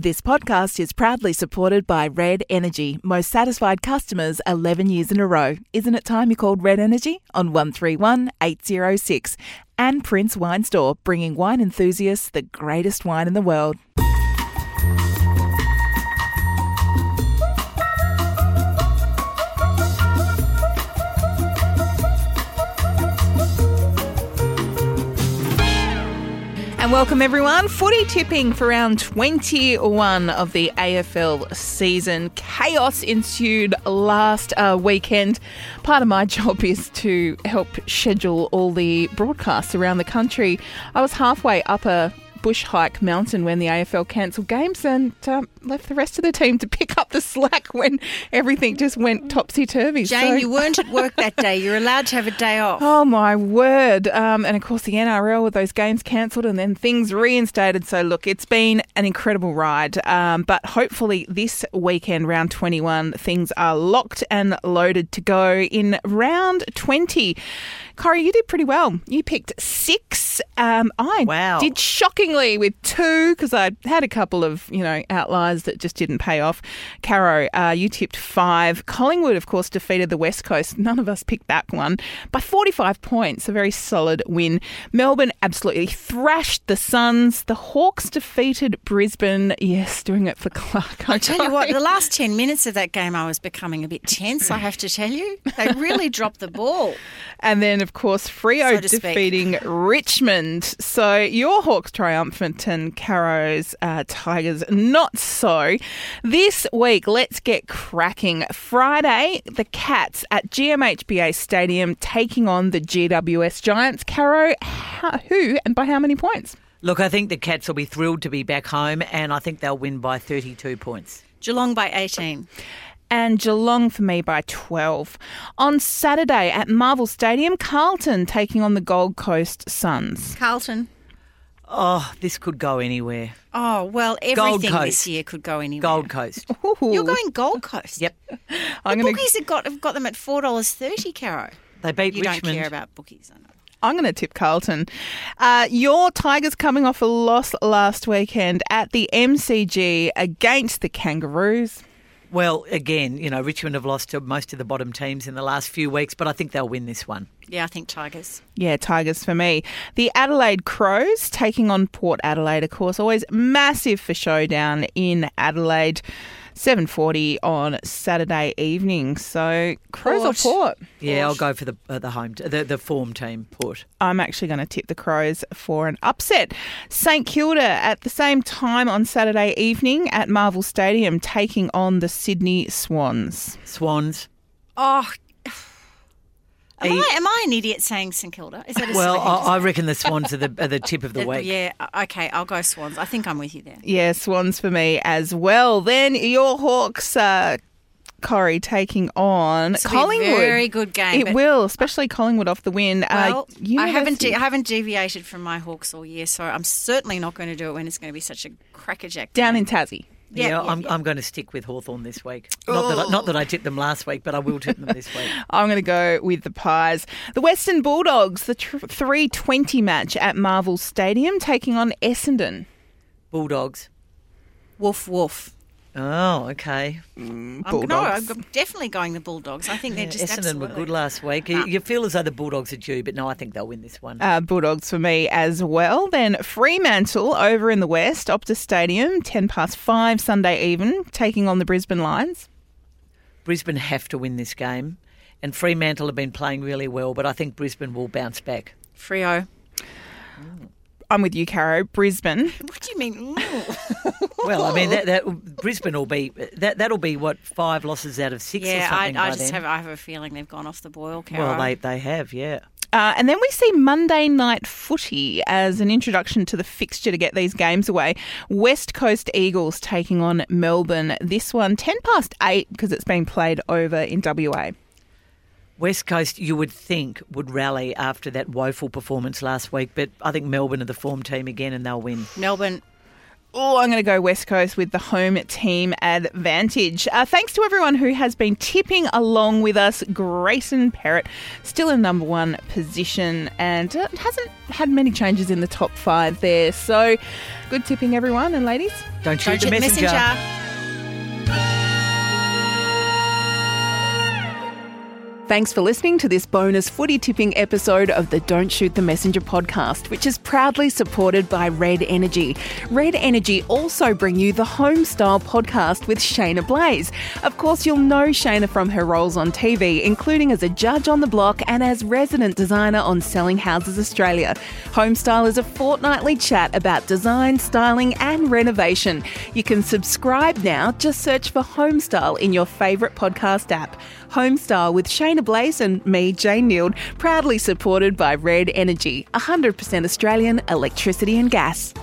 This podcast is proudly supported by Red Energy. Most satisfied customers 11 years in a row. Isn't it time you called Red Energy on 131 806? And Prince Wine Store, bringing wine enthusiasts the greatest wine in the world. And welcome everyone. Footy tipping for round 21 of the AFL season. Chaos ensued last uh, weekend. Part of my job is to help schedule all the broadcasts around the country. I was halfway up a bush hike mountain when the AFL cancelled games and um, left the rest of the team to pick up the slack when everything just went topsy turvy. Jane, so, you weren't at work that day. You're allowed to have a day off. Oh my word! Um, and of course, the NRL with those games cancelled and then things reinstated. So look, it's been an incredible ride. Um, but hopefully, this weekend, round 21, things are locked and loaded to go in round 20. Corrie, you did pretty well. You picked six. Um, I wow. did shockingly with two because I had a couple of you know outliers that just didn't pay off. Caro, uh, you tipped five. Collingwood, of course, defeated the West Coast. None of us picked that one by 45 points. A very solid win. Melbourne absolutely thrashed the Suns. The Hawks defeated Brisbane. Yes, doing it for Clark. I tell you what, the last 10 minutes of that game, I was becoming a bit tense. I have to tell you, they really dropped the ball. And then, of course, Freo so defeating Richmond. So your Hawks triumphant and Caro's uh, Tigers not so. This week, let's get cracking. Friday, the Cats at GMHBA Stadium taking on the GWS Giants. Caro, how, who and by how many points? Look, I think the Cats will be thrilled to be back home, and I think they'll win by 32 points. Geelong by 18 and Geelong for me by 12. On Saturday at Marvel Stadium, Carlton taking on the Gold Coast Suns. Carlton. Oh, this could go anywhere. Oh, well, everything this year could go anywhere. Gold Coast. Ooh. You're going Gold Coast? Yep. I'm the gonna... bookies have got, have got them at $4.30, Caro. They beat you Richmond. don't care about bookies, I know. I'm going to tip Carlton. Uh, your Tigers coming off a loss last weekend at the MCG against the Kangaroos. Well, again, you know, Richmond have lost to most of the bottom teams in the last few weeks, but I think they'll win this one. Yeah, I think Tigers. Yeah, Tigers for me. The Adelaide Crows taking on Port Adelaide, of course, always massive for showdown in Adelaide. 7:40 on Saturday evening. So Crows Port. or Port? Yeah, I'll go for the uh, the home t- the the form team Port. I'm actually going to tip the Crows for an upset. St Kilda at the same time on Saturday evening at Marvel Stadium taking on the Sydney Swans. Swans. Oh, Am, I, am I an idiot saying St Kilda? Is that a well? I, I, reckon the Swans are the, are the tip of the, the week. Yeah, okay, I'll go Swans. I think I'm with you there. Yeah, Swans for me as well. Then your Hawks. Uh, Corrie taking on it's Collingwood. very good game. It will, especially Collingwood off the win. Uh, well, uh, I haven't de- I haven't deviated from my Hawks all year, so I'm certainly not going to do it when it's going to be such a crackerjack. Down in Tassie. Yeah, yeah, yeah I'm, yeah. I'm going to stick with Hawthorn this week. Not that, I, not that I tipped them last week, but I will tip them this week. I'm going to go with the Pies. The Western Bulldogs, the tr- 320 match at Marvel Stadium, taking on Essendon. Bulldogs. Woof, woof. Oh, okay. Mm, I'm, no, I'm definitely going the Bulldogs. I think they're just Essendon absolutely... were good last week. You, you feel as though the Bulldogs are due, but no, I think they'll win this one. Uh, Bulldogs for me as well. Then Fremantle over in the west, Optus Stadium, ten past five Sunday even, taking on the Brisbane Lions. Brisbane have to win this game, and Fremantle have been playing really well, but I think Brisbane will bounce back. Freo. Mm. I'm with you, Caro. Brisbane. What do you mean? well, I mean that, that, Brisbane will be that that'll be what five losses out of six. Yeah, I, I just then. have I have a feeling they've gone off the boil, Caro. Well, they they have, yeah. Uh, and then we see Monday night footy as an introduction to the fixture to get these games away. West Coast Eagles taking on Melbourne. This one, 10 past 8 because it's been played over in WA. West Coast, you would think, would rally after that woeful performance last week, but I think Melbourne are the form team again and they'll win. Melbourne. Oh, I'm going to go West Coast with the home team advantage. Uh, thanks to everyone who has been tipping along with us. Grayson Perrett still in number one position and uh, hasn't had many changes in the top five there. So good tipping, everyone and ladies. Don't shoot Don't the you- messenger. Thanks for listening to this bonus footy tipping episode of the Don't Shoot the Messenger podcast, which is proudly supported by Red Energy. Red Energy also bring you the Homestyle podcast with Shaynna Blaze. Of course, you'll know Shaynna from her roles on TV, including as a judge on the block and as resident designer on Selling Houses Australia. Homestyle is a fortnightly chat about design, styling, and renovation. You can subscribe now. Just search for Homestyle in your favourite podcast app. Homestyle with Shaynna Blaze and me, Jane Nield, proudly supported by Red Energy, 100% Australian electricity and gas.